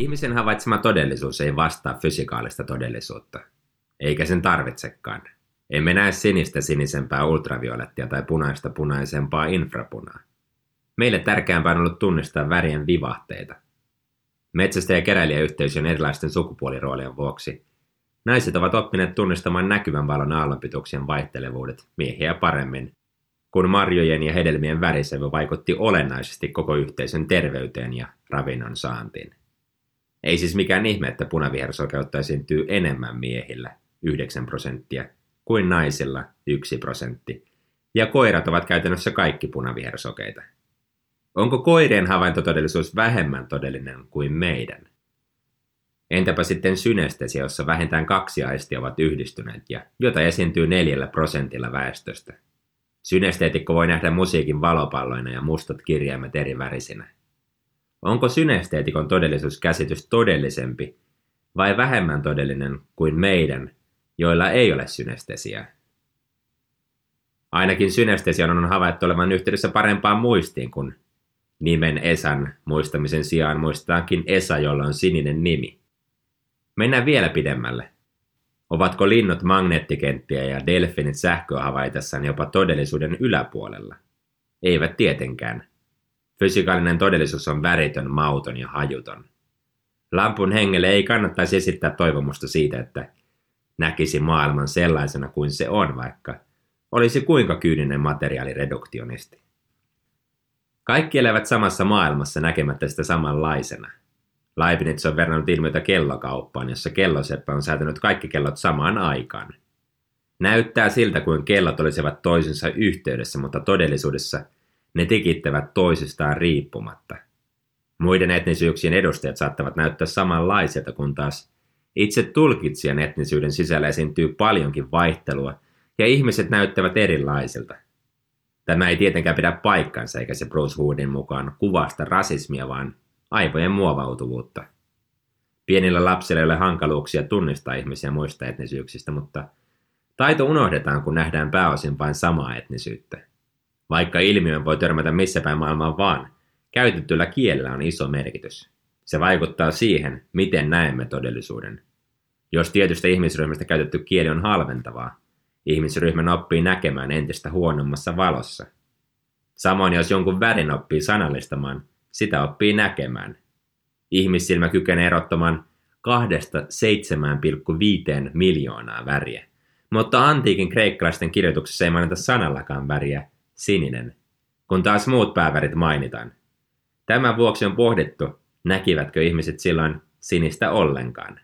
Ihmisen havaitsema todellisuus ei vastaa fysikaalista todellisuutta. Eikä sen tarvitsekaan. Emme näe sinistä sinisempää ultraviolettia tai punaista punaisempaa infrapunaa. Meille tärkeämpää on ollut tunnistaa värien vivahteita. Metsästä ja keräilijäyhteisön erilaisten sukupuoliroolien vuoksi naiset ovat oppineet tunnistamaan näkyvän valon aallonpituuksien vaihtelevuudet miehiä paremmin, kun marjojen ja hedelmien värisävy vaikutti olennaisesti koko yhteisön terveyteen ja ravinnon saantiin. Ei siis mikään ihme, että punavihersokeutta esiintyy enemmän miehillä, 9 prosenttia, kuin naisilla, 1 prosentti, ja koirat ovat käytännössä kaikki punavihersokeita. Onko koirien havaintotodellisuus vähemmän todellinen kuin meidän? Entäpä sitten synestesia, jossa vähintään kaksi aistia ovat yhdistyneet ja jota esiintyy neljällä prosentilla väestöstä? Synesteetikko voi nähdä musiikin valopalloina ja mustat kirjaimet eri värisinä. Onko synesteetikon todellisuuskäsitys todellisempi vai vähemmän todellinen kuin meidän, joilla ei ole synestesiaa? Ainakin synestesian on havaittu olevan yhteydessä parempaan muistiin, kun nimen Esan muistamisen sijaan muistetaankin Esa, jolla on sininen nimi. Mennään vielä pidemmälle. Ovatko linnut magneettikenttiä ja delfinit sähköä havaitessaan jopa todellisuuden yläpuolella? Eivät tietenkään. Fysikaalinen todellisuus on väritön, mauton ja hajuton. Lampun hengelle ei kannattaisi esittää toivomusta siitä, että näkisi maailman sellaisena kuin se on, vaikka olisi kuinka kyyninen materiaalireduktionisti. Kaikki elävät samassa maailmassa näkemättä sitä samanlaisena. Leibniz on verrannut ilmiötä kellokauppaan, jossa kelloseppä on säätänyt kaikki kellot samaan aikaan. Näyttää siltä, kuin kellot olisivat toisensa yhteydessä, mutta todellisuudessa ne tikittävät toisistaan riippumatta. Muiden etnisyyksien edustajat saattavat näyttää samanlaisilta, kun taas itse tulkitsijan etnisyyden sisällä esiintyy paljonkin vaihtelua, ja ihmiset näyttävät erilaisilta. Tämä ei tietenkään pidä paikkansa, eikä se Bruce Woodin mukaan kuvasta rasismia, vaan aivojen muovautuvuutta. Pienillä lapsilla ei ole hankaluuksia tunnistaa ihmisiä muista etnisyyksistä, mutta taito unohdetaan, kun nähdään pääosin vain samaa etnisyyttä. Vaikka ilmiön voi törmätä missä päin maailmaa vaan, käytettyllä kielellä on iso merkitys. Se vaikuttaa siihen, miten näemme todellisuuden. Jos tietystä ihmisryhmästä käytetty kieli on halventavaa, ihmisryhmän oppii näkemään entistä huonommassa valossa. Samoin jos jonkun värin oppii sanallistamaan, sitä oppii näkemään. Ihmissilmä kykenee erottamaan kahdesta 7,5 miljoonaa väriä. Mutta antiikin kreikkalaisten kirjoituksessa ei mainita sanallakaan väriä, sininen, kun taas muut päävärit mainitaan. Tämän vuoksi on pohdittu, näkivätkö ihmiset silloin sinistä ollenkaan.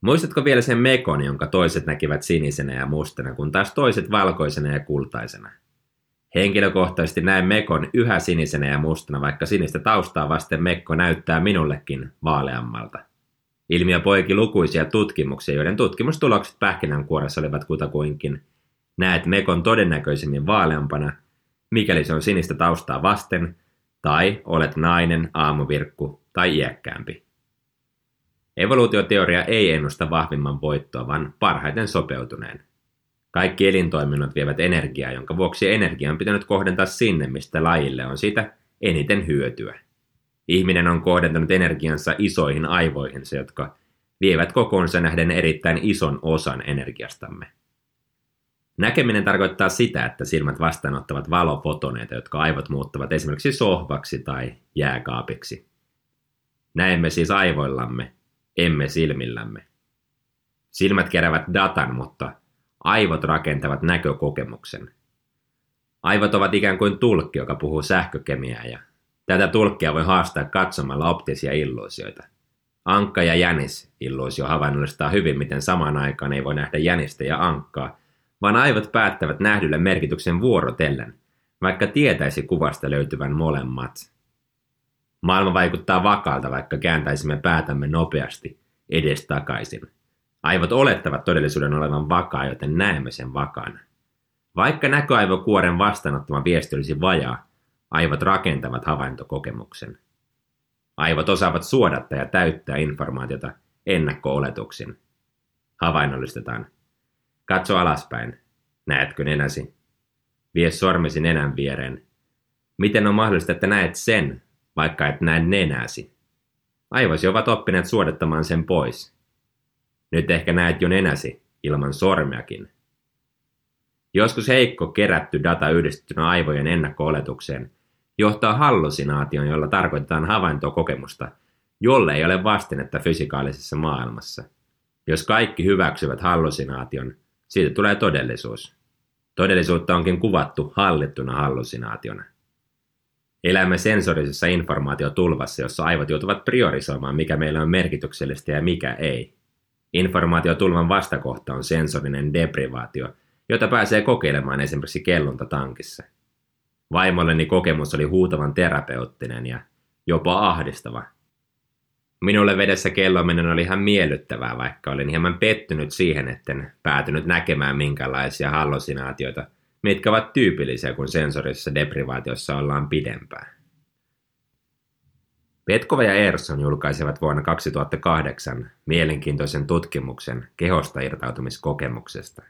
Muistatko vielä sen mekon, jonka toiset näkivät sinisenä ja mustana, kun taas toiset valkoisena ja kultaisena? Henkilökohtaisesti näen Mekon yhä sinisenä ja mustana, vaikka sinistä taustaa vasten Mekko näyttää minullekin vaaleammalta. Ilmiö poiki lukuisia tutkimuksia, joiden tutkimustulokset pähkinänkuoressa olivat kutakuinkin. Näet Mekon todennäköisemmin vaaleampana, mikäli se on sinistä taustaa vasten, tai olet nainen, aamuvirkku tai iäkkäämpi. Evoluutioteoria ei ennusta vahvimman voittoa, vaan parhaiten sopeutuneen. Kaikki elintoiminnot vievät energiaa, jonka vuoksi energia on pitänyt kohdentaa sinne, mistä lajille on siitä eniten hyötyä. Ihminen on kohdentanut energiansa isoihin aivoihinsa, jotka vievät kokoonsa nähden erittäin ison osan energiastamme. Näkeminen tarkoittaa sitä, että silmät vastaanottavat valofotoneita, jotka aivot muuttavat esimerkiksi sohvaksi tai jääkaapiksi. Näemme siis aivoillamme, emme silmillämme. Silmät keräävät datan, mutta Aivot rakentavat näkökokemuksen. Aivot ovat ikään kuin tulkki, joka puhuu sähkökemiaa ja tätä tulkkia voi haastaa katsomalla optisia illuusioita. Ankka ja jänis illuusio havainnollistaa hyvin, miten samaan aikaan ei voi nähdä jänistä ja ankkaa, vaan aivot päättävät nähdylle merkityksen vuorotellen, vaikka tietäisi kuvasta löytyvän molemmat. Maailma vaikuttaa vakaalta, vaikka kääntäisimme päätämme nopeasti edestakaisin. Aivot olettavat todellisuuden olevan vakaa, joten näemme sen vakana. Vaikka näköaivokuoren vastaanottama viesti olisi vajaa, aivot rakentavat havaintokokemuksen. Aivot osaavat suodattaa ja täyttää informaatiota ennakko-oletuksin. Havainnollistetaan. Katso alaspäin. Näetkö nenäsi? Vie sormesi nenän viereen. Miten on mahdollista, että näet sen, vaikka et näe nenäsi? Aivosi ovat oppineet suodattamaan sen pois. Nyt ehkä näet jo nenäsi, ilman sormeakin. Joskus heikko kerätty data yhdistettynä aivojen ennakko-oletukseen johtaa hallusinaation, jolla tarkoitetaan havaintokokemusta, jolle ei ole vastinetta fysikaalisessa maailmassa. Jos kaikki hyväksyvät hallusinaation, siitä tulee todellisuus. Todellisuutta onkin kuvattu hallittuna hallusinaationa. Elämme sensorisessa informaatiotulvassa, jossa aivot joutuvat priorisoimaan, mikä meillä on merkityksellistä ja mikä ei. Informaatiotulvan vastakohta on sensorinen deprivaatio, jota pääsee kokeilemaan esimerkiksi kellunta tankissa. Vaimolleni kokemus oli huutavan terapeuttinen ja jopa ahdistava. Minulle vedessä kellominen oli ihan miellyttävää, vaikka olin hieman pettynyt siihen, etten päätynyt näkemään minkälaisia hallusinaatioita, mitkä ovat tyypillisiä, kun sensorisessa deprivaatiossa ollaan pidempään. Petkova ja Erson julkaisivat vuonna 2008 mielenkiintoisen tutkimuksen kehosta irtautumiskokemuksesta.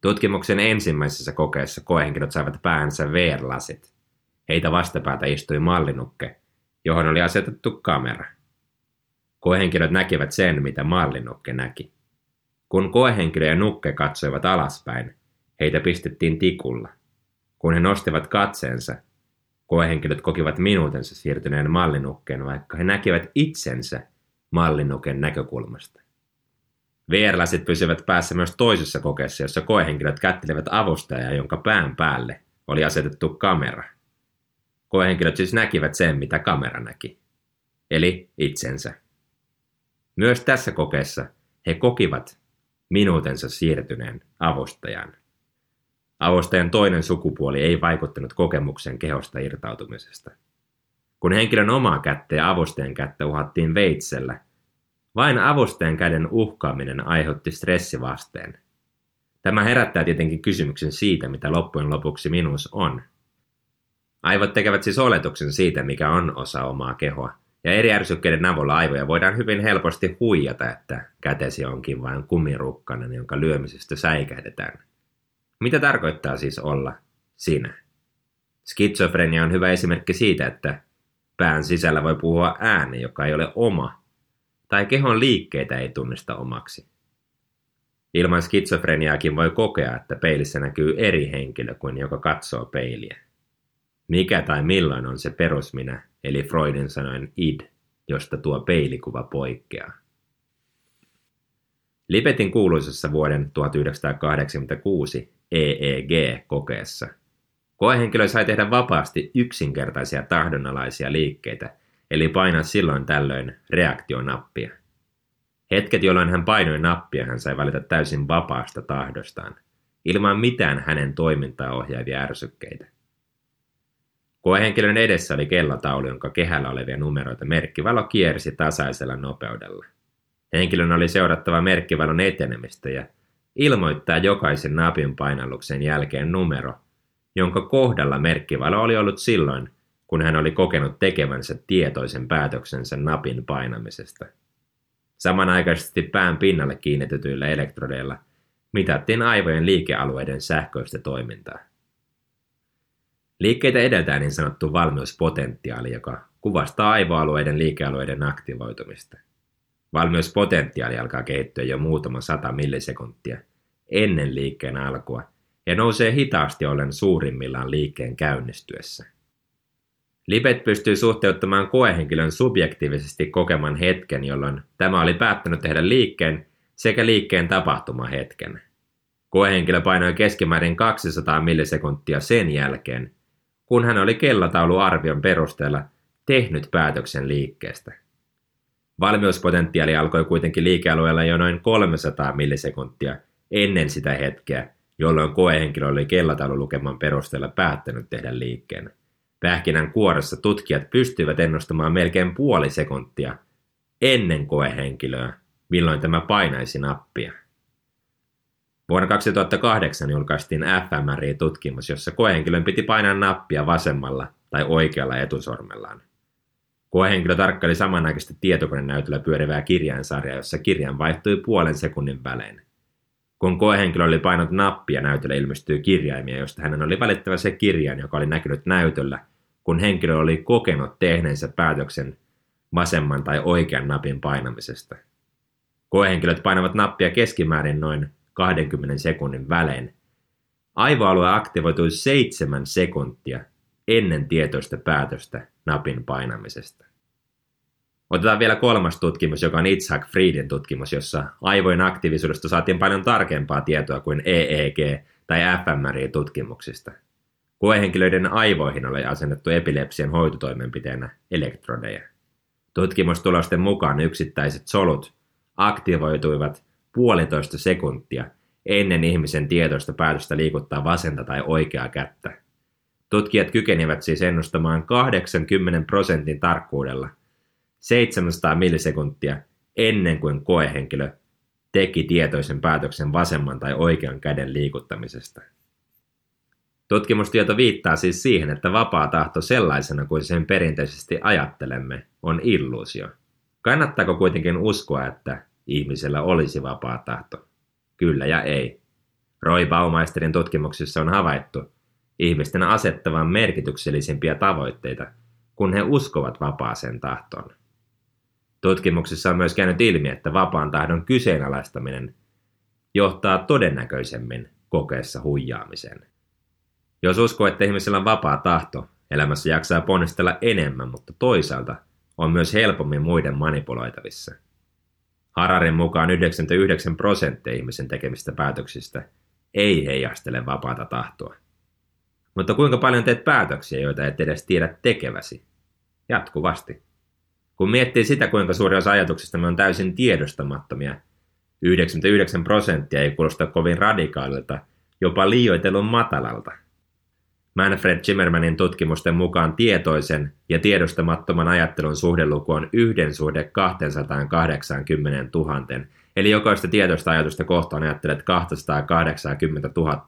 Tutkimuksen ensimmäisessä kokeessa koehenkilöt saivat päänsä VR-lasit. Heitä vastapäätä istui mallinukke, johon oli asetettu kamera. Koehenkilöt näkivät sen, mitä mallinukke näki. Kun koehenkilö ja nukke katsoivat alaspäin, heitä pistettiin tikulla. Kun he nostivat katseensa, Koehenkilöt kokivat minuutensa siirtyneen mallinukkeen, vaikka he näkivät itsensä mallinuken näkökulmasta. VR-lasit pysyvät päässä myös toisessa kokeessa, jossa koehenkilöt kättelevät avustajaa, jonka pään päälle oli asetettu kamera. Koehenkilöt siis näkivät sen, mitä kamera näki, eli itsensä. Myös tässä kokeessa he kokivat minuutensa siirtyneen avustajan. Avustajan toinen sukupuoli ei vaikuttanut kokemuksen kehosta irtautumisesta. Kun henkilön omaa kättä ja avustajan kättä uhattiin veitsellä, vain avustajan käden uhkaaminen aiheutti stressivasteen. Tämä herättää tietenkin kysymyksen siitä, mitä loppujen lopuksi minuus on. Aivot tekevät siis oletuksen siitä, mikä on osa omaa kehoa, ja eri ärsykkeiden avulla aivoja voidaan hyvin helposti huijata, että kätesi onkin vain kumirukkanen, jonka lyömisestä säikähdetään – mitä tarkoittaa siis olla sinä? Skitsofrenia on hyvä esimerkki siitä, että pään sisällä voi puhua ääni, joka ei ole oma, tai kehon liikkeitä ei tunnista omaksi. Ilman skitsofreniaakin voi kokea, että peilissä näkyy eri henkilö kuin joka katsoo peiliä. Mikä tai milloin on se perusminä, eli Freudin sanoen id, josta tuo peilikuva poikkeaa. Lipetin kuuluisessa vuoden 1986 EEG-kokeessa. Koehenkilö sai tehdä vapaasti yksinkertaisia tahdonalaisia liikkeitä, eli painaa silloin tällöin reaktionappia. Hetket, jolloin hän painoi nappia, hän sai valita täysin vapaasta tahdostaan, ilman mitään hänen toimintaa ohjaavia ärsykkeitä. Koehenkilön edessä oli kellotaulu, jonka kehällä olevia numeroita merkkivalo kiersi tasaisella nopeudella. Henkilön oli seurattava merkkivalon etenemistä ja ilmoittaa jokaisen napin painalluksen jälkeen numero, jonka kohdalla merkkivalo oli ollut silloin, kun hän oli kokenut tekevänsä tietoisen päätöksensä napin painamisesta. Samanaikaisesti pään pinnalle kiinnitetyillä elektrodeilla mitattiin aivojen liikealueiden sähköistä toimintaa. Liikkeitä edeltää niin sanottu valmiuspotentiaali, joka kuvastaa aivoalueiden liikealueiden aktivoitumista. Valmiuspotentiaali alkaa kehittyä jo muutama sata millisekuntia ennen liikkeen alkua ja nousee hitaasti ollen suurimmillaan liikkeen käynnistyessä. Lipet pystyy suhteuttamaan koehenkilön subjektiivisesti kokeman hetken, jolloin tämä oli päättänyt tehdä liikkeen sekä liikkeen tapahtumahetken. Koehenkilö painoi keskimäärin 200 millisekuntia sen jälkeen, kun hän oli kellotauluarvion perusteella tehnyt päätöksen liikkeestä. Valmiuspotentiaali alkoi kuitenkin liikealueella jo noin 300 millisekuntia ennen sitä hetkeä, jolloin koehenkilö oli kellataululukeman perusteella päättänyt tehdä liikkeen. Pähkinän kuoressa tutkijat pystyivät ennustamaan melkein puoli sekuntia ennen koehenkilöä, milloin tämä painaisi nappia. Vuonna 2008 julkaistiin fMRI-tutkimus, jossa koehenkilön piti painaa nappia vasemmalla tai oikealla etusormellaan. Koehenkilö tarkkaili samanaikaisesti tietokonenäytöllä pyörivää kirjainsarjaa, jossa kirjan vaihtui puolen sekunnin välein. Kun koehenkilö oli painanut nappia, näytölle ilmestyi kirjaimia, josta hänen oli välittävä se kirjain, joka oli näkynyt näytöllä, kun henkilö oli kokenut tehneensä päätöksen vasemman tai oikean napin painamisesta. Koehenkilöt painavat nappia keskimäärin noin 20 sekunnin välein. Aivoalue aktivoitui 7 sekuntia ennen tietoista päätöstä napin painamisesta. Otetaan vielä kolmas tutkimus, joka on Itzhak Friedin tutkimus, jossa aivojen aktiivisuudesta saatiin paljon tarkempaa tietoa kuin EEG- tai fMRI-tutkimuksista. Koehenkilöiden aivoihin oli asennettu epilepsian hoitotoimenpiteenä elektrodeja. Tutkimustulosten mukaan yksittäiset solut aktivoituivat puolitoista sekuntia ennen ihmisen tietoista päätöstä liikuttaa vasenta tai oikeaa kättä. Tutkijat kykenivät siis ennustamaan 80 prosentin tarkkuudella 700 millisekuntia ennen kuin koehenkilö teki tietoisen päätöksen vasemman tai oikean käden liikuttamisesta. Tutkimustieto viittaa siis siihen, että vapaa tahto sellaisena kuin sen perinteisesti ajattelemme on illuusio. Kannattaako kuitenkin uskoa, että ihmisellä olisi vapaa tahto? Kyllä ja ei. Roy Baumeisterin tutkimuksissa on havaittu ihmisten asettavan merkityksellisimpiä tavoitteita, kun he uskovat vapaaseen tahtoon. Tutkimuksissa on myös käynyt ilmi, että vapaan tahdon kyseenalaistaminen johtaa todennäköisemmin kokeessa huijaamiseen. Jos uskoo, että ihmisellä on vapaa tahto, elämässä jaksaa ponnistella enemmän, mutta toisaalta on myös helpommin muiden manipuloitavissa. Hararin mukaan 99 prosenttia ihmisen tekemistä päätöksistä ei heijastele vapaata tahtoa. Mutta kuinka paljon teet päätöksiä, joita et edes tiedä tekeväsi? Jatkuvasti. Kun miettii sitä, kuinka suuri osa ajatuksistamme on täysin tiedostamattomia, 99 prosenttia ei kuulosta kovin radikaalilta, jopa liioitellun matalalta. Manfred Zimmermanin tutkimusten mukaan tietoisen ja tiedostamattoman ajattelun suhdeluku on yhden suhde 280 000, eli jokaista tietoista ajatusta kohtaan ajattelet 280 000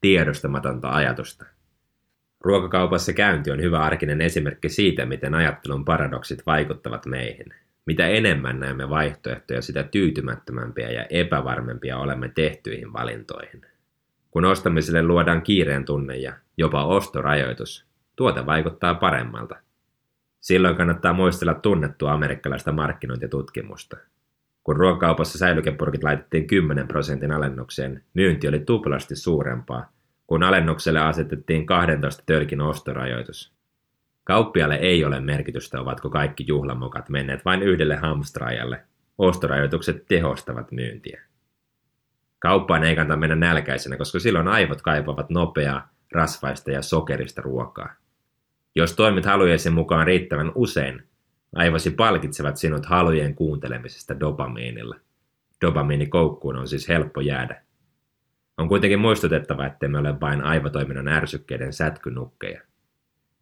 tiedostamatonta ajatusta. Ruokakaupassa käynti on hyvä arkinen esimerkki siitä, miten ajattelun paradoksit vaikuttavat meihin. Mitä enemmän näemme vaihtoehtoja, sitä tyytymättömämpiä ja epävarmempia olemme tehtyihin valintoihin. Kun ostamiselle luodaan kiireen tunne ja jopa ostorajoitus, tuote vaikuttaa paremmalta. Silloin kannattaa muistella tunnettua amerikkalaista markkinointitutkimusta. Kun ruokakaupassa säilykepurkit laitettiin 10 prosentin alennukseen, myynti oli tuplasti suurempaa – kun alennukselle asetettiin 12 tölkin ostorajoitus. Kauppialle ei ole merkitystä, ovatko kaikki juhlamokat menneet vain yhdelle hamstrajalle. Ostorajoitukset tehostavat myyntiä. Kauppaan ei kannata mennä nälkäisenä, koska silloin aivot kaipaavat nopeaa, rasvaista ja sokerista ruokaa. Jos toimit halujesi mukaan riittävän usein, aivosi palkitsevat sinut halujen kuuntelemisesta dopamiinilla. Dopamiinikoukkuun on siis helppo jäädä. On kuitenkin muistutettava, että me ole vain aivotoiminnan ärsykkeiden sätkynukkeja.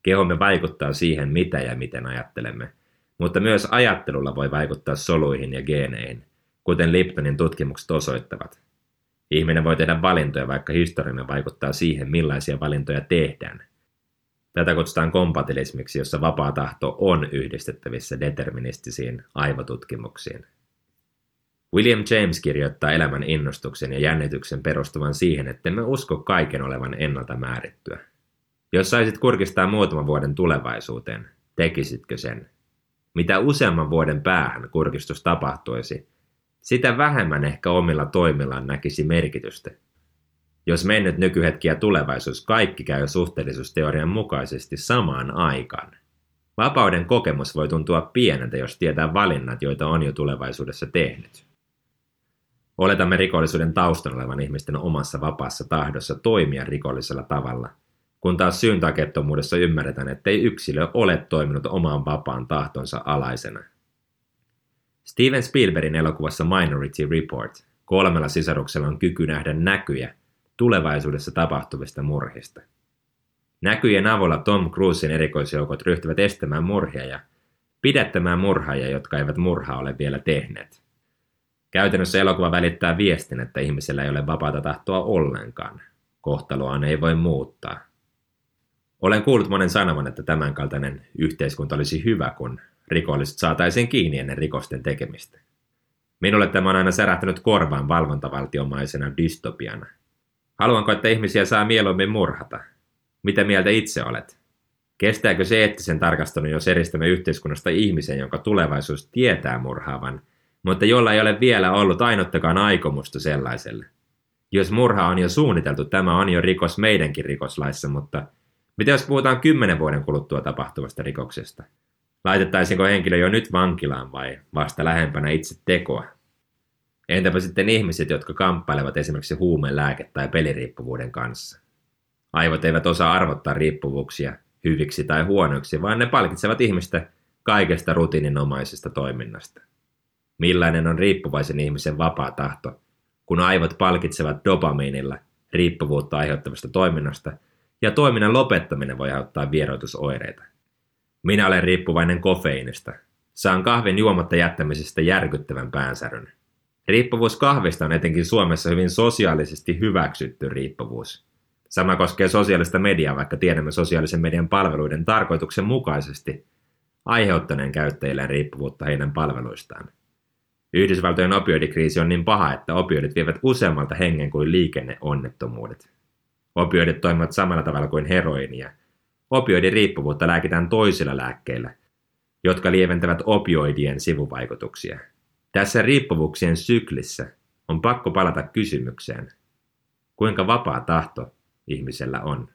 Kehomme vaikuttaa siihen, mitä ja miten ajattelemme, mutta myös ajattelulla voi vaikuttaa soluihin ja geeneihin, kuten Liptonin tutkimukset osoittavat. Ihminen voi tehdä valintoja, vaikka historiamme vaikuttaa siihen, millaisia valintoja tehdään. Tätä kutsutaan kompatilismiksi, jossa vapaa tahto on yhdistettävissä deterministisiin aivotutkimuksiin. William James kirjoittaa elämän innostuksen ja jännityksen perustuvan siihen, että me usko kaiken olevan ennalta määrittyä. Jos saisit kurkistaa muutaman vuoden tulevaisuuteen, tekisitkö sen? Mitä useamman vuoden päähän kurkistus tapahtuisi, sitä vähemmän ehkä omilla toimillaan näkisi merkitystä. Jos mennyt nykyhetki ja tulevaisuus kaikki käy suhteellisuusteorian mukaisesti samaan aikaan, vapauden kokemus voi tuntua pieneltä, jos tietää valinnat, joita on jo tulevaisuudessa tehnyt. Oletamme rikollisuuden taustan olevan ihmisten omassa vapaassa tahdossa toimia rikollisella tavalla, kun taas syyntakettomuudessa ymmärretään, ettei yksilö ole toiminut omaan vapaan tahtonsa alaisena. Steven Spielbergin elokuvassa Minority Report kolmella sisaruksella on kyky nähdä näkyjä tulevaisuudessa tapahtuvista murhista. Näkyjen avulla Tom Cruisin erikoisjoukot ryhtyvät estämään murhia ja pidättämään murhaajia, jotka eivät murhaa ole vielä tehneet. Käytännössä elokuva välittää viestin, että ihmisellä ei ole vapaata tahtoa ollenkaan. Kohtaloaan ei voi muuttaa. Olen kuullut monen sanovan, että tämänkaltainen yhteiskunta olisi hyvä, kun rikolliset saataisiin kiinni ennen rikosten tekemistä. Minulle tämä on aina särähtänyt korvaan valvontavaltiomaisena dystopiana. Haluanko, että ihmisiä saa mieluummin murhata? Mitä mieltä itse olet? Kestääkö se eettisen tarkastelun, jos eristämme yhteiskunnasta ihmisen, jonka tulevaisuus tietää murhaavan, mutta jolla ei ole vielä ollut ainuttakaan aikomusta sellaiselle? Jos murha on jo suunniteltu, tämä on jo rikos meidänkin rikoslaissa, mutta mitä jos puhutaan kymmenen vuoden kuluttua tapahtuvasta rikoksesta? Laitettaisiinko henkilö jo nyt vankilaan vai vasta lähempänä itse tekoa? Entäpä sitten ihmiset, jotka kamppailevat esimerkiksi huumeen, lääke- tai peliriippuvuuden kanssa? Aivot eivät osaa arvottaa riippuvuuksia hyviksi tai huonoiksi, vaan ne palkitsevat ihmistä kaikesta rutiininomaisesta toiminnasta. Millainen on riippuvaisen ihmisen vapaa tahto, kun aivot palkitsevat dopamiinilla riippuvuutta aiheuttavasta toiminnasta ja toiminnan lopettaminen voi aiheuttaa vieroitusoireita. Minä olen riippuvainen kofeiinista. Saan kahvin juomatta jättämisestä järkyttävän päänsäryn. Riippuvuus kahvista on etenkin Suomessa hyvin sosiaalisesti hyväksytty riippuvuus. Sama koskee sosiaalista mediaa, vaikka tiedämme sosiaalisen median palveluiden tarkoituksen mukaisesti aiheuttaneen käyttäjille riippuvuutta heidän palveluistaan. Yhdysvaltojen opioidikriisi on niin paha, että opioidit vievät useammalta hengen kuin liikenneonnettomuudet. Opioidit toimivat samalla tavalla kuin heroinia. Opioidiriippuvuutta lääkitään toisilla lääkkeillä, jotka lieventävät opioidien sivuvaikutuksia. Tässä riippuvuuksien syklissä on pakko palata kysymykseen, kuinka vapaa tahto ihmisellä on.